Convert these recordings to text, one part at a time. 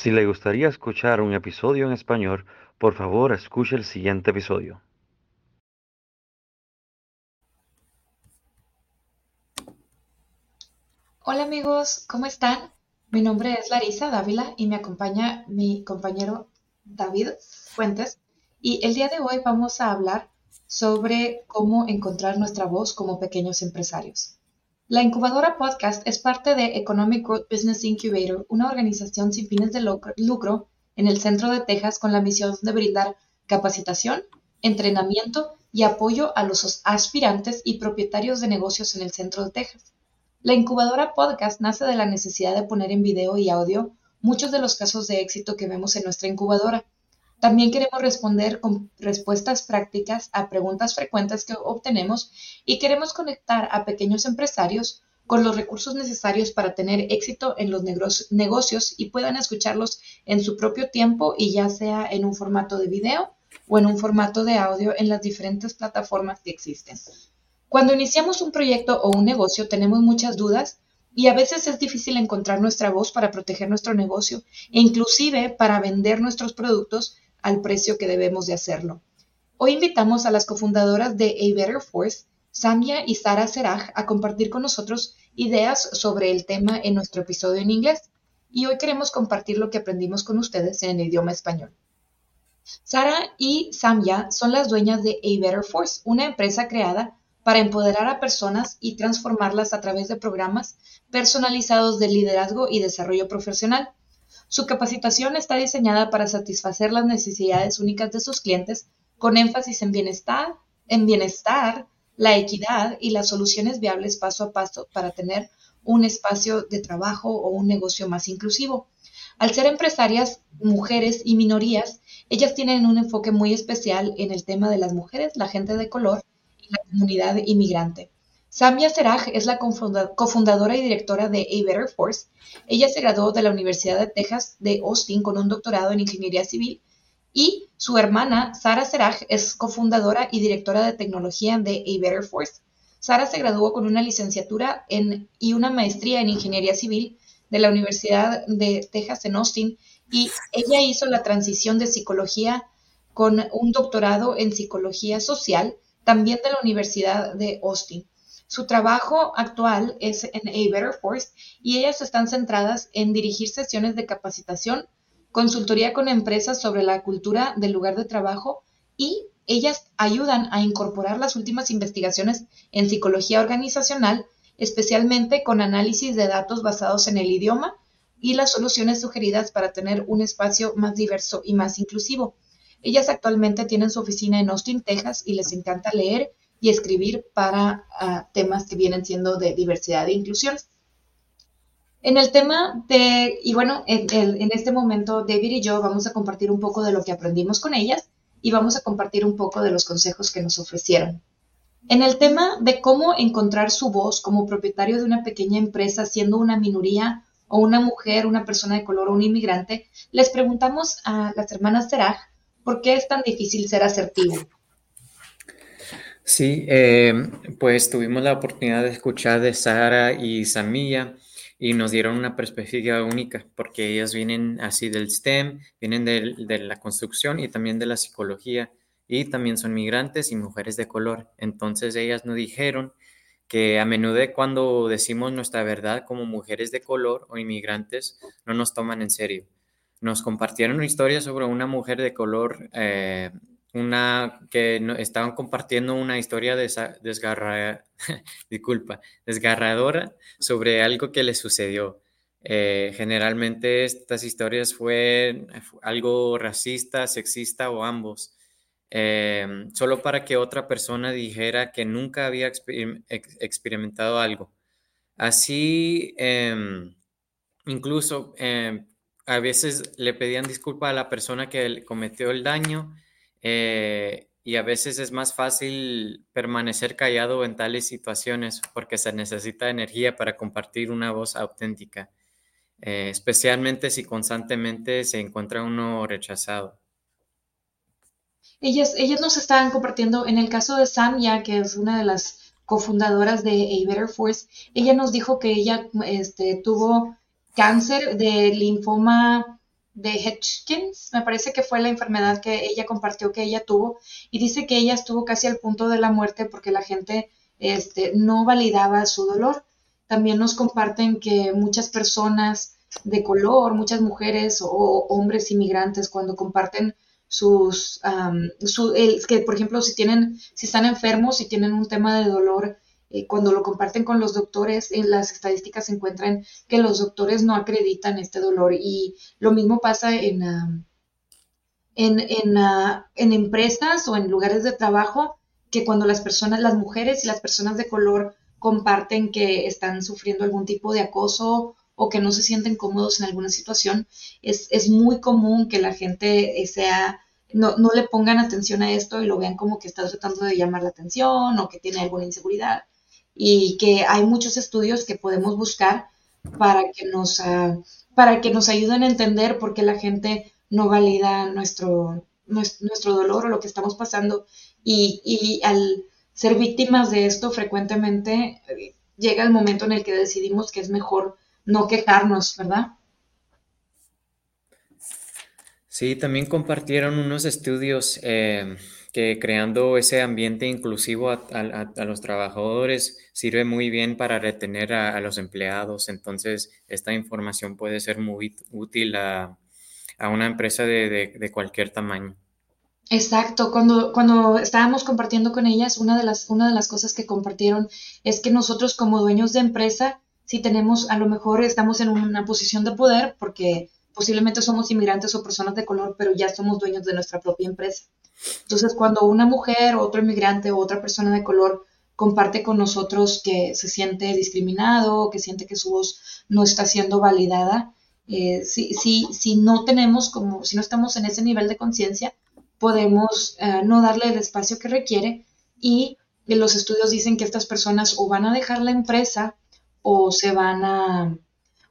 Si le gustaría escuchar un episodio en español, por favor escuche el siguiente episodio. Hola amigos, ¿cómo están? Mi nombre es Larisa Dávila y me acompaña mi compañero David Fuentes. Y el día de hoy vamos a hablar sobre cómo encontrar nuestra voz como pequeños empresarios. La incubadora podcast es parte de Economic Growth Business Incubator, una organización sin fines de lucro en el centro de Texas con la misión de brindar capacitación, entrenamiento y apoyo a los aspirantes y propietarios de negocios en el centro de Texas. La incubadora podcast nace de la necesidad de poner en video y audio muchos de los casos de éxito que vemos en nuestra incubadora también queremos responder con respuestas prácticas a preguntas frecuentes que obtenemos y queremos conectar a pequeños empresarios con los recursos necesarios para tener éxito en los negocios y puedan escucharlos en su propio tiempo y ya sea en un formato de video o en un formato de audio en las diferentes plataformas que existen. Cuando iniciamos un proyecto o un negocio tenemos muchas dudas y a veces es difícil encontrar nuestra voz para proteger nuestro negocio e inclusive para vender nuestros productos al precio que debemos de hacerlo. Hoy invitamos a las cofundadoras de A Better Force, Samia y Sara Seraj, a compartir con nosotros ideas sobre el tema en nuestro episodio en inglés. Y hoy queremos compartir lo que aprendimos con ustedes en el idioma español. Sara y Samia son las dueñas de A Better Force, una empresa creada para empoderar a personas y transformarlas a través de programas personalizados de liderazgo y desarrollo profesional. Su capacitación está diseñada para satisfacer las necesidades únicas de sus clientes con énfasis en bienestar, en bienestar, la equidad y las soluciones viables paso a paso para tener un espacio de trabajo o un negocio más inclusivo. Al ser empresarias, mujeres y minorías, ellas tienen un enfoque muy especial en el tema de las mujeres, la gente de color y la comunidad inmigrante. Samia Seraj es la cofundadora y directora de A Better Force. Ella se graduó de la Universidad de Texas de Austin con un doctorado en ingeniería civil y su hermana Sara Seraj es cofundadora y directora de tecnología de A Better Force. Sara se graduó con una licenciatura en, y una maestría en ingeniería civil de la Universidad de Texas en Austin y ella hizo la transición de psicología con un doctorado en psicología social también de la Universidad de Austin. Su trabajo actual es en A Better Force y ellas están centradas en dirigir sesiones de capacitación, consultoría con empresas sobre la cultura del lugar de trabajo y ellas ayudan a incorporar las últimas investigaciones en psicología organizacional, especialmente con análisis de datos basados en el idioma y las soluciones sugeridas para tener un espacio más diverso y más inclusivo. Ellas actualmente tienen su oficina en Austin, Texas, y les encanta leer y escribir para ah, temas que vienen siendo de diversidad e inclusión. En el tema de, y bueno, en, en, este momento David y yo vamos a compartir un poco de lo que aprendimos con ellas y vamos a compartir un poco de los consejos que nos ofrecieron. En el tema de cómo encontrar su voz como propietario de una pequeña empresa siendo una minoría o una mujer, una persona de color o un inmigrante, les preguntamos a las hermanas Seraj por qué es tan difícil ser asertivo. Sí, eh, pues tuvimos la oportunidad de escuchar de Sara y Samilla y nos dieron una perspectiva única porque ellas vienen así del STEM, vienen de, la construcción y también de la psicología y también son migrantes y mujeres de color. Entonces ellas nos dijeron que a menudo cuando decimos nuestra verdad como mujeres de color o inmigrantes no nos toman en serio. Nos compartieron una historia sobre una mujer de color eh, una que estaban compartiendo una historia desgarra, disculpa, desgarradora sobre algo que le sucedió. Eh, generalmente estas historias fue algo racista, sexista o ambos, eh, solo para que otra persona dijera que nunca había experimentado algo. Así, em, incluso em, a veces le pedían disculpa a la persona que cometió el daño eh, y a veces es más fácil permanecer callado en tales situaciones porque se necesita energía para compartir una voz auténtica, eh, especialmente si constantemente se encuentra uno rechazado. Ellas, ellas nos estaban compartiendo, en el caso de Samia, que es una de las cofundadoras de A Better Force, ella nos dijo que ella este, tuvo cáncer de linfoma de Hodgkins, me parece que fue la enfermedad que ella compartió que ella tuvo, y dice que ella estuvo casi al punto de la muerte porque la gente este, no validaba su dolor. También nos comparten que muchas personas de color, muchas mujeres o hombres inmigrantes, cuando comparten sus, que por ejemplo, si tienen, si están enfermos, si tienen un tema de dolor, eh, cuando lo comparten con los doctores, en las estadísticas se encuentran que los doctores no acreditan este dolor y lo mismo pasa en, en, en, en empresas o en lugares de trabajo, que cuando las personas, las mujeres y las personas de color comparten que están sufriendo algún tipo de acoso o que no se sienten cómodos en alguna situación, es, es muy común que la gente sea, no, no, le pongan atención a esto y lo vean como que está tratando de llamar la atención o que tiene alguna inseguridad. Y que hay muchos estudios que podemos buscar para que nos, uh, para que nos ayuden a entender por qué la gente no valida nuestro, nuestro, nuestro dolor o lo que estamos pasando. Y, y al ser víctimas de esto frecuentemente eh, llega el momento en el que decidimos que es mejor no quejarnos, ¿verdad? Sí, también compartieron unos estudios eh, que creando ese ambiente inclusivo a, los trabajadores sirve muy bien para retener a, los empleados. Entonces, esta información puede ser muy útil a, una empresa de, cualquier tamaño. Exacto, cuando, cuando estábamos compartiendo con ellas, una de, las, una de las cosas que compartieron es que nosotros como dueños de empresa si tenemos, a lo mejor estamos en una posición de poder porque posiblemente somos inmigrantes o personas de color, pero ya somos dueños de nuestra propia empresa. Entonces, cuando una mujer, otro inmigrante o otra persona de color comparte con nosotros que se siente discriminado, que siente que su voz no está siendo validada, eh, si, si, si, no tenemos como, si no estamos en ese nivel de conciencia, podemos eh, no darle el espacio que requiere y los estudios dicen que estas personas o van a dejar la empresa o se van a,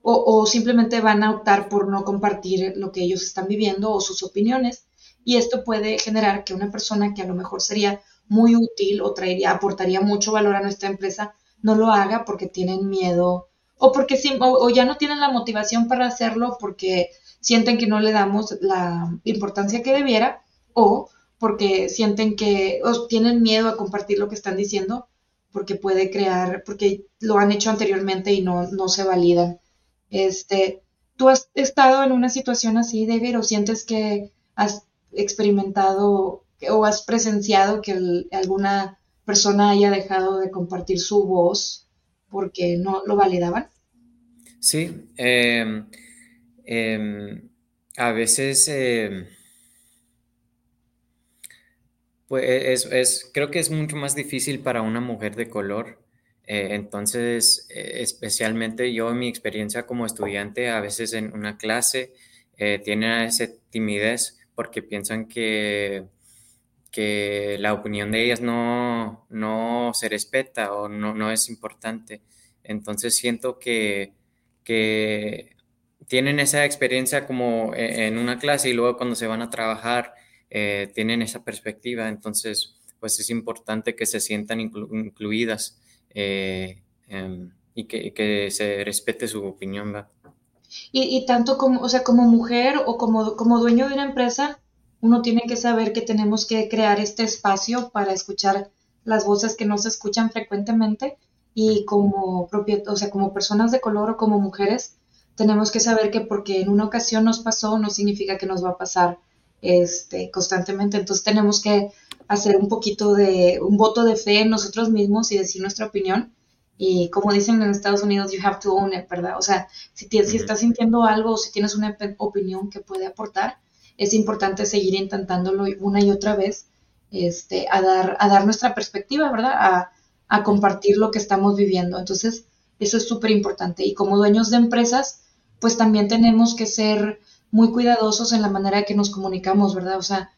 o, simplemente van a optar por no compartir lo que ellos están viviendo o sus opiniones. Y esto puede generar que una persona que a lo mejor sería muy útil o traería, aportaría mucho valor a nuestra empresa, no lo haga porque tienen miedo o porque o ya no tienen la motivación para hacerlo porque sienten que no le damos la importancia que debiera o porque sienten que o tienen miedo a compartir lo que están diciendo porque puede crear, porque lo han hecho anteriormente y no, no se validan. Este, ¿Tú has estado en una situación así, David, o sientes que has experimentado o has presenciado que alguna persona haya dejado de compartir su voz porque no lo validaban? Sí, em, em, a veces em, pues e, es, creo que es mucho más difícil para una mujer de color. Eh, entonces, eh, especialmente yo en mi experiencia como estudiante, a veces en una clase eh, tienen esa timidez porque piensan que, que la opinión de ellas no, no se respeta o no, no es importante. Entonces siento que, que tienen esa experiencia como e, en una clase y luego cuando se van a trabajar eh, tienen esa perspectiva, entonces pues es importante que se sientan incluidas eh, em, y, que, se respete su opinión. Y, tanto como, o sea, como mujer o como, como dueño de una empresa, uno tiene que saber que tenemos que crear este espacio para escuchar las voces que no se escuchan frecuentemente y como o sea, como personas de color o como mujeres, tenemos que saber que porque en una ocasión nos pasó no significa que nos va a pasar este, constantemente. Entonces tenemos que hacer un poquito de, un voto de fe en nosotros mismos y decir nuestra opinión. Y como dicen en Estados Unidos, you have to own it, ¿verdad? O sea, si, si estás sintiendo algo o si tienes una opinión que puede aportar, es importante seguir intentándolo una y otra vez este, a, dar, a dar nuestra perspectiva, ¿verdad? A, a compartir lo que estamos viviendo. Entonces, eso es súper importante. Y como dueños de empresas, pues también tenemos que ser muy cuidadosos en la manera que nos comunicamos, ¿verdad? O sea,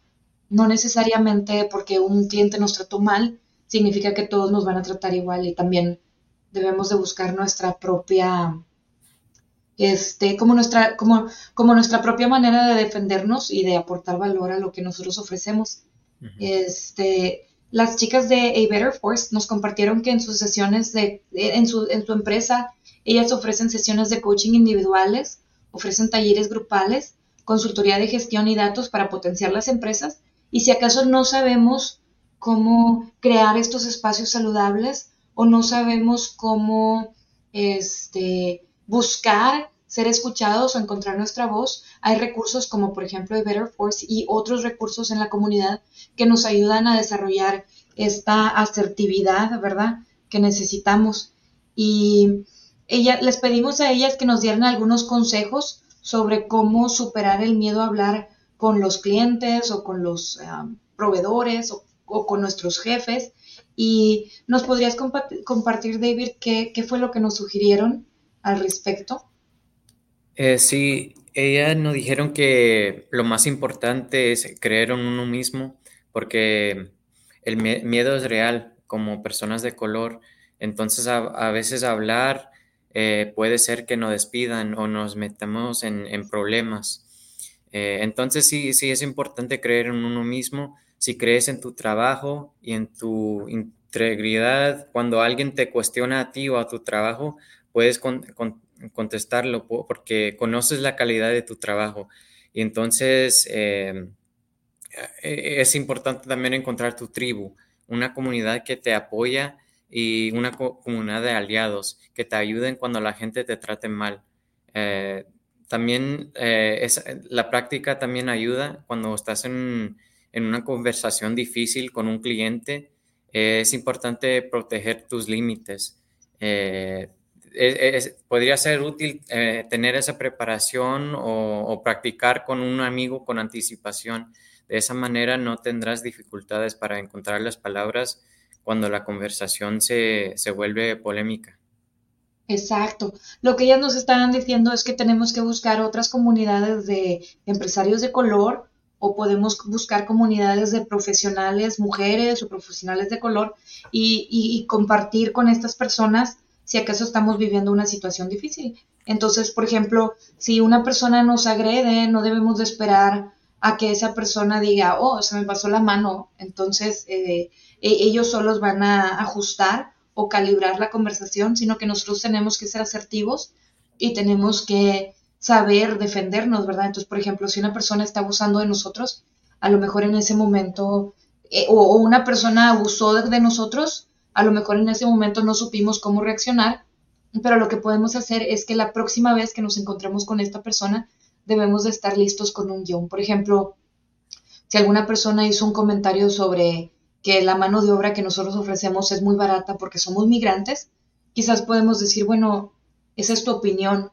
no necesariamente porque un cliente nos trató mal, significa que todos nos van a tratar igual y también debemos de buscar nuestra propia, este, como nuestra, como, como nuestra propia manera de defendernos y de aportar valor a lo que nosotros ofrecemos. este, las chicas de A Better Force nos compartieron que en sus sesiones de, en su, en su empresa, ellas ofrecen sesiones de coaching individuales, ofrecen talleres grupales, consultoría de gestión y datos para potenciar las empresas. Y si acaso no sabemos cómo crear estos espacios saludables o no sabemos cómo este, buscar ser escuchados o encontrar nuestra voz, hay recursos como por ejemplo The Better Force y otros recursos en la comunidad que nos ayudan a desarrollar esta asertividad, ¿verdad? Que necesitamos. Y ella, les pedimos a ellas que nos dieran algunos consejos sobre cómo superar el miedo a hablar con los clientes o con los um, proveedores o, con nuestros jefes. Y nos podrías compartir, David, qué, fue lo que nos sugirieron al respecto. Eh, sí, ellas nos dijeron que lo más importante es creer en uno mismo, porque el miedo es real como personas de color. Entonces, a, veces hablar eh, puede ser que nos despidan o nos metamos en, problemas. Eh, entonces, sí, sí es importante creer en uno mismo. Si crees en tu trabajo y en tu integridad, cuando alguien te cuestiona a ti o a tu trabajo, puedes con, contestarlo porque conoces la calidad de tu trabajo. Y entonces em, e, es importante también encontrar tu tribu, una comunidad que te apoya y una comunidad de aliados que te ayuden cuando la gente te trate mal. Eh, también eh, la práctica también ayuda cuando estás en, una conversación difícil con un cliente. es importante proteger tus límites. Eh, podría ser útil eh, tener esa preparación o, practicar con un amigo con anticipación. De esa manera no tendrás dificultades para encontrar las palabras cuando la conversación se, se vuelve polémica. Exacto. Lo que ellas nos estaban diciendo es que tenemos que buscar otras comunidades de empresarios de color o podemos buscar comunidades de profesionales, mujeres o profesionales de color y, compartir con estas personas si acaso estamos viviendo una situación difícil. Entonces, por ejemplo, si una persona nos agrede, no debemos de esperar a que esa persona diga, oh, se me pasó la mano. Entonces, eh, e-, ellos solos van a ajustar o calibrar la conversación, sino que nosotros tenemos que ser asertivos y tenemos que saber defendernos, ¿verdad? Entonces, por ejemplo, si una persona está abusando de nosotros, a lo mejor en ese momento, eh, o, una persona abusó de nosotros, a lo mejor en ese momento no supimos cómo reaccionar, pero lo que podemos hacer es que la próxima vez que nos encontremos con esta persona debemos de estar listos con un guion. Por ejemplo, si alguna persona hizo un comentario sobre que la mano de obra que nosotros ofrecemos es muy barata porque somos migrantes, quizás podemos decir, bueno, esa es tu opinión.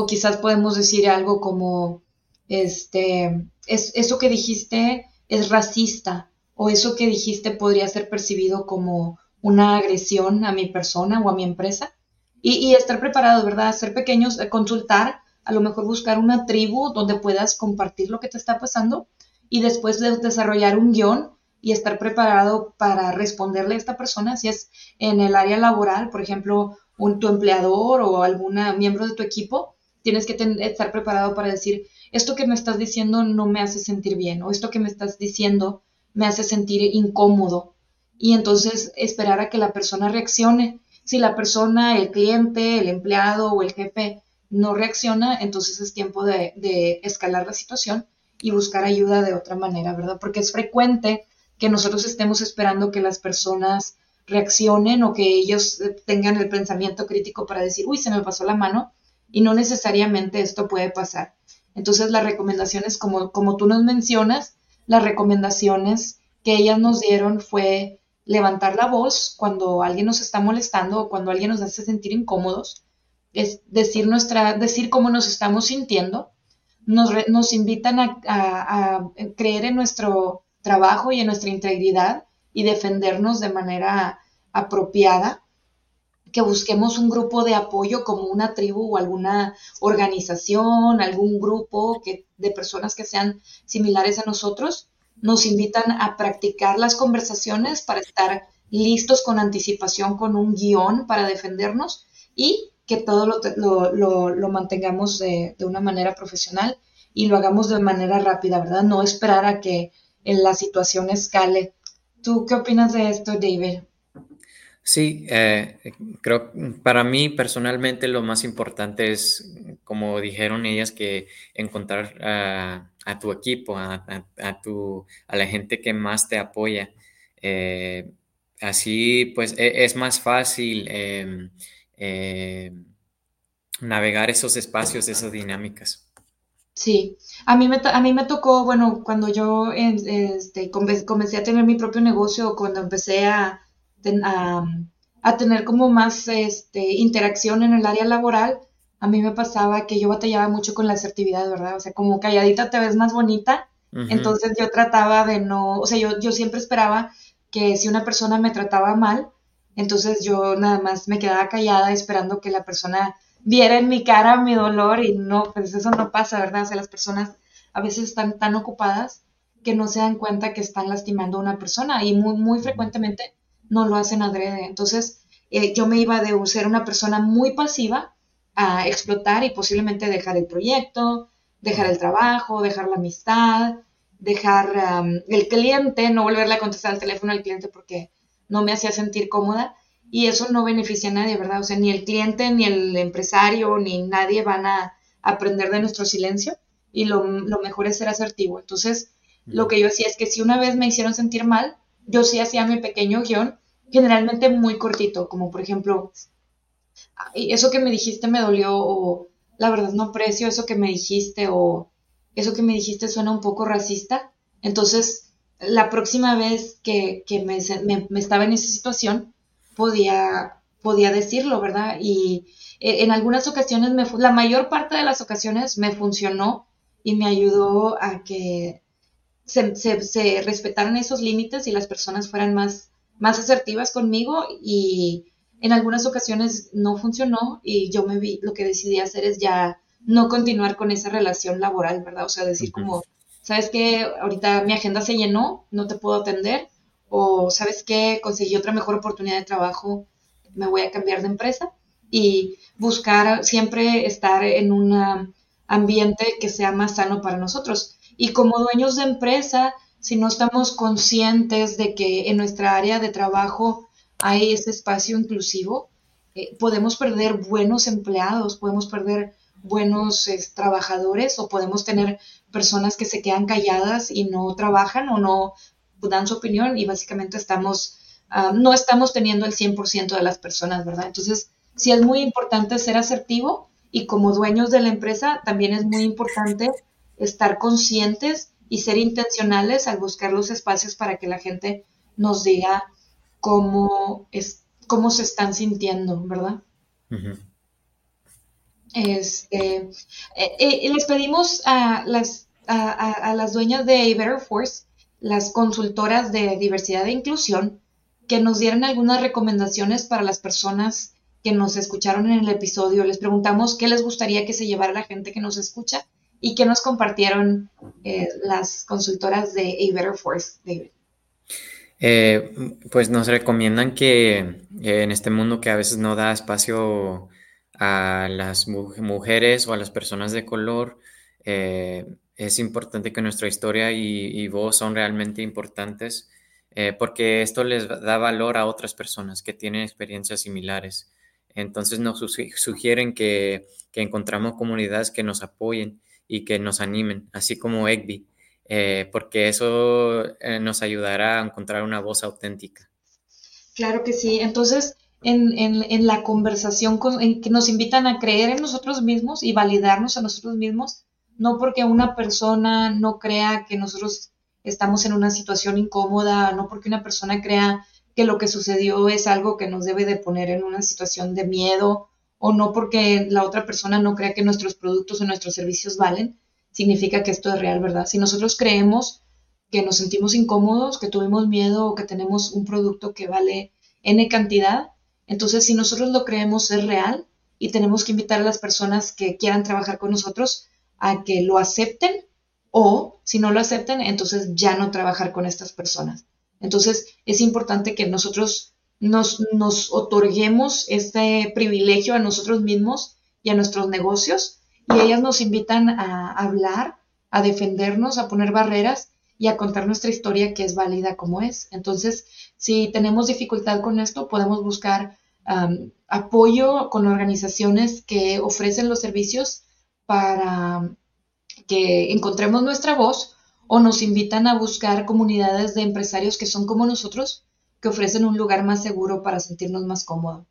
O quizás podemos decir algo como, este, es, eso que dijiste es racista o eso que dijiste podría ser percibido como una agresión a mi persona o a mi empresa. Y, estar preparados, ¿verdad? Ser pequeños, eh, consultar, a lo mejor buscar una tribu donde puedas compartir lo que te está pasando y después de desarrollar un guion y estar preparado para responderle a esta persona, si es en el área laboral, por ejemplo, un, tu empleador o algún miembro de tu equipo, tienes que estar preparado para decir, esto que me estás diciendo no me hace sentir bien o esto que me estás diciendo me hace sentir incómodo y entonces esperar a que la persona reaccione. Si la persona, el cliente, el empleado o el jefe no reacciona, entonces es tiempo de, escalar la situación y buscar ayuda de otra manera, ¿verdad? Porque es frecuente que nosotros estemos esperando que las personas reaccionen o que ellos tengan el pensamiento crítico para decir, uy, se me pasó la mano, y no necesariamente esto puede pasar. Entonces las recomendaciones, como, como tú nos mencionas, las recomendaciones que ellas nos dieron fue levantar la voz cuando alguien nos está molestando o cuando alguien nos hace sentir incómodos, es decir, nuestra, decir cómo nos estamos sintiendo, nos, nos invitan a, creer en nuestro trabajo y en nuestra integridad y defendernos de manera apropiada, que busquemos un grupo de apoyo como una tribu o alguna organización, algún grupo que, de personas que sean similares a nosotros nos invitan a practicar las conversaciones para estar listos con anticipación con un guion para defendernos y que todo lo, mantengamos de, una manera profesional y lo hagamos de manera rápida, ¿verdad? No esperar a que la situación escale. ¿Tú qué opinas de esto, David? Sí, eh, creo para mí personalmente lo más importante es, como dijeron ellas, que encontrar a, tu equipo, a, tu, a la gente que más te apoya. Eh, así pues e, es, más fácil em, em, navegar esos espacios, esas dinámicas. Sí, a mí me, a mí me tocó, bueno, cuando yo este, comencé a tener mi propio negocio, cuando empecé a a, tener como más este, interacción en el área laboral, a mí me pasaba que yo batallaba mucho con la asertividad, ¿verdad? O sea, como calladita te ves más bonita, entonces yo trataba de no, o sea, yo, yo siempre esperaba que si una persona me trataba mal, entonces yo nada más me quedaba callada esperando que la persona viera en mi cara mi dolor y no, pues eso no pasa, ¿verdad? O sea, las personas a veces están tan ocupadas que no se dan cuenta que están lastimando a una persona y muy, muy frecuentemente no lo hacen adrede. Entonces, eh, yo me iba de ser una persona muy pasiva a explotar y posiblemente dejar el proyecto, dejar el trabajo, dejar la amistad, dejar el cliente, no volverle a contestar al teléfono al cliente porque no me hacía sentir cómoda y eso no beneficia a nadie, ¿verdad? O sea, ni el cliente, ni el empresario, ni nadie van a aprender de nuestro silencio y lo, lo mejor es ser asertivo. Entonces, lo que yo hacía es que si una vez me hicieron sentir mal, yo sí hacía mi pequeño guion, generalmente muy cortito, como por ejemplo, eso que me dijiste me dolió, o la verdad no aprecio eso que me dijiste, o eso que me dijiste suena un poco racista. Entonces, la próxima vez que, me, estaba en esa situación, podía, podía decirlo, ¿verdad? Y e, en algunas ocasiones, me, la mayor parte de las ocasiones me funcionó y me ayudó a que se, respetaran esos límites y las personas fueran más, más asertivas conmigo y en algunas ocasiones no funcionó y yo me vi, lo que decidí hacer es ya no continuar con esa relación laboral, ¿verdad? O sea, decir como, ¿sabes qué? Ahorita mi agenda se llenó, no te puedo atender o ¿sabes qué? Conseguí otra mejor oportunidad de trabajo, me voy a cambiar de empresa y buscar siempre estar en un ambiente que sea más sano para nosotros. Y como dueños de empresa, si no estamos conscientes de que en nuestra área de trabajo hay ese espacio inclusivo, eh, podemos perder buenos empleados, podemos perder buenos trabajadores o podemos tener personas que se quedan calladas y no trabajan o no dan su opinión y básicamente estamos, ah, no estamos teniendo el 100% de las personas, ¿verdad? Entonces, sí es muy importante ser asertivo y como dueños de la empresa también es muy importante estar conscientes y ser intencionales al buscar los espacios para que la gente nos diga cómo, es, cómo se están sintiendo, ¿verdad? Este, eh, eh, les pedimos a las, a, las dueñas de Better Force, las consultoras de diversidad e inclusión, que nos dieran algunas recomendaciones para las personas que nos escucharon en el episodio. Les preguntamos qué les gustaría que se llevara la gente que nos escucha y qué nos compartieron eh, las consultoras de A Better Force, David. Eh, pues nos recomiendan que eh, en este mundo que a veces no da espacio a las mujeres o a las personas de color, es importante que nuestra historia y, voz son realmente importantes porque esto les da valor a otras personas que tienen experiencias similares. Entonces nos sugieren que, que encontramos comunidades que nos apoyen y que nos animen, así como Egby, eh, porque eso eh, nos ayudará a encontrar una voz auténtica. Claro que sí. Entonces, en, la conversación en que nos invitan a creer en nosotros mismos y validarnos a nosotros mismos, no porque una persona no crea que nosotros estamos en una situación incómoda, no porque una persona crea que lo que sucedió es algo que nos debe de poner en una situación de miedo o no porque la otra persona no crea que nuestros productos o nuestros servicios valen, significa que esto es real, ¿verdad? Si nosotros creemos que nos sentimos incómodos, que tuvimos miedo o que tenemos un producto que vale N cantidad, entonces si nosotros lo creemos es real y tenemos que invitar a las personas que quieran trabajar con nosotros a que lo acepten o si no lo acepten, entonces ya no trabajar con estas personas. Entonces es importante que nosotros nos, nos otorguemos este privilegio a nosotros mismos y a nuestros negocios y ellas nos invitan a hablar, a defendernos, a poner barreras y a contar nuestra historia que es válida como es. Entonces, si tenemos dificultad con esto, podemos buscar apoyo con organizaciones que ofrecen los servicios para que encontremos nuestra voz o nos invitan a buscar comunidades de empresarios que son como nosotros, que ofrecen un lugar más seguro para sentirnos más cómodos.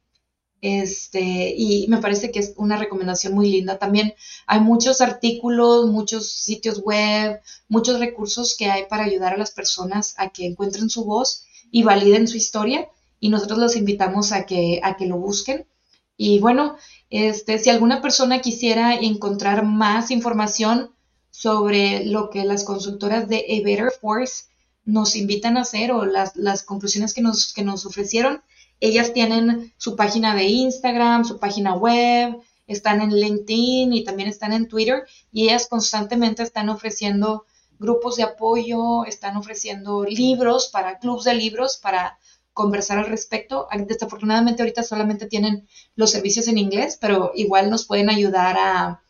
Este, y me parece que es una recomendación muy linda. También hay muchos artículos, muchos sitios web, muchos recursos que hay para ayudar a las personas a que encuentren su voz y validen su historia. Y nosotros los invitamos a que, a que lo busquen. Y bueno, este, si alguna persona quisiera encontrar más información sobre lo que las consultoras de A Better Force nos invitan a hacer o las, las conclusiones que nos, que nos ofrecieron, ellas tienen su página de Instagram, su página web, están en LinkedIn y también están en Twitter y ellas constantemente están ofreciendo grupos de apoyo, están ofreciendo libros para clubs de libros para conversar al respecto. Desafortunadamente ahorita solamente tienen los servicios en inglés, pero igual nos pueden ayudar a,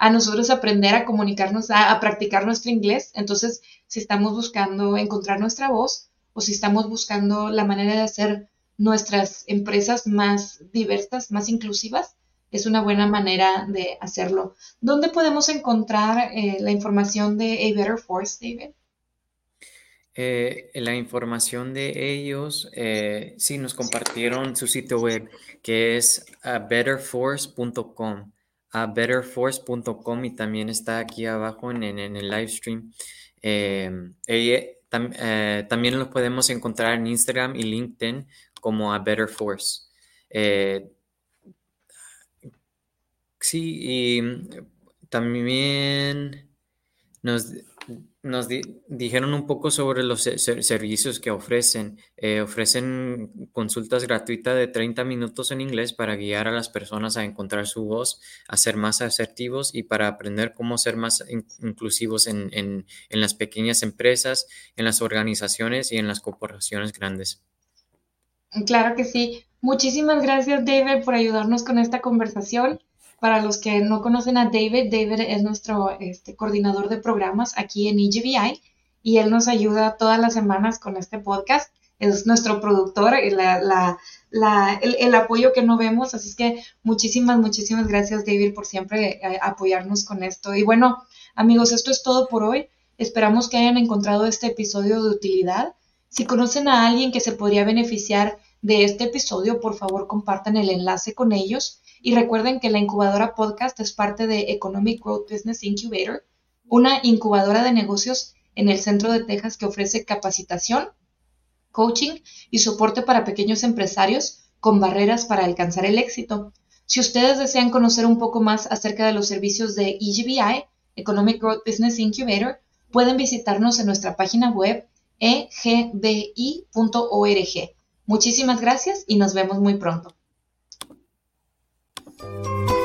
a nosotros aprender a comunicarnos, a, practicar nuestro inglés. Entonces, si estamos buscando encontrar nuestra voz o si estamos buscando la manera de hacer nuestras empresas más diversas, más inclusivas, es una buena manera de hacerlo. ¿Dónde podemos encontrar eh, la información de A Better Force, David? Eh, la información de ellos, eh, sí, nos compartieron su sitio web, que es betterforce.com, a betterforce.com y también está aquí abajo en, el live stream. también los podemos encontrar en Instagram y LinkedIn como a Better Force. Eh, sí, y también nos, nos dijeron un poco sobre los servicios que ofrecen. Eh, ofrecen consultas gratuitas de 30 minutos en inglés para guiar a las personas a encontrar su voz, a ser más asertivos y para aprender cómo ser más inclusivos en, en las pequeñas empresas, en las organizaciones y en las corporaciones grandes. Claro que sí. Muchísimas gracias, David, por ayudarnos con esta conversación. Para los que no conocen a David, David es nuestro este, coordinador de programas aquí en EGBI y él nos ayuda todas las semanas con este podcast. Es nuestro productor, la, el, el, apoyo que no vemos. Así que muchísimas, muchísimas gracias, David, por siempre eh, apoyarnos con esto. Y bueno, amigos, esto es todo por hoy. Esperamos que hayan encontrado este episodio de utilidad. Si conocen a alguien que se podría beneficiar de este episodio, por favor compartan el enlace con ellos y recuerden que la incubadora podcast es parte de Economic Growth Business Incubator, una incubadora de negocios en el centro de Texas que ofrece capacitación, coaching y soporte para pequeños empresarios con barreras para alcanzar el éxito. Si ustedes desean conocer un poco más acerca de los servicios de EGBI, Economic Growth Business Incubator, pueden visitarnos en nuestra página web egbi.org. Muchísimas gracias y nos vemos muy pronto. Música